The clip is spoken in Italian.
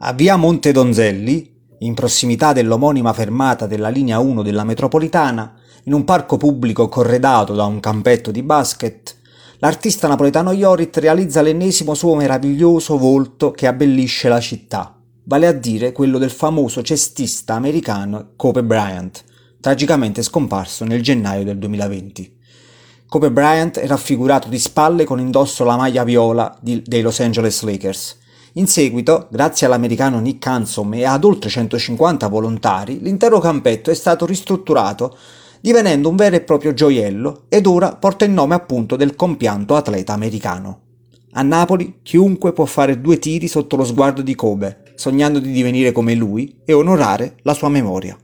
A via Monte Donzelli, in prossimità dell'omonima fermata della linea 1 della metropolitana, in un parco pubblico corredato da un campetto di basket, l'artista napoletano Iorit realizza l'ennesimo suo meraviglioso volto che abbellisce la città, vale a dire quello del famoso cestista americano Kobe Bryant, tragicamente scomparso nel gennaio del 2020. Kobe Bryant è raffigurato di spalle con indosso la maglia viola di, dei Los Angeles Lakers in seguito, grazie all'americano Nick Hansom e ad oltre 150 volontari, l'intero campetto è stato ristrutturato divenendo un vero e proprio gioiello ed ora porta il nome appunto del compianto atleta americano. A Napoli chiunque può fare due tiri sotto lo sguardo di Kobe, sognando di divenire come lui e onorare la sua memoria.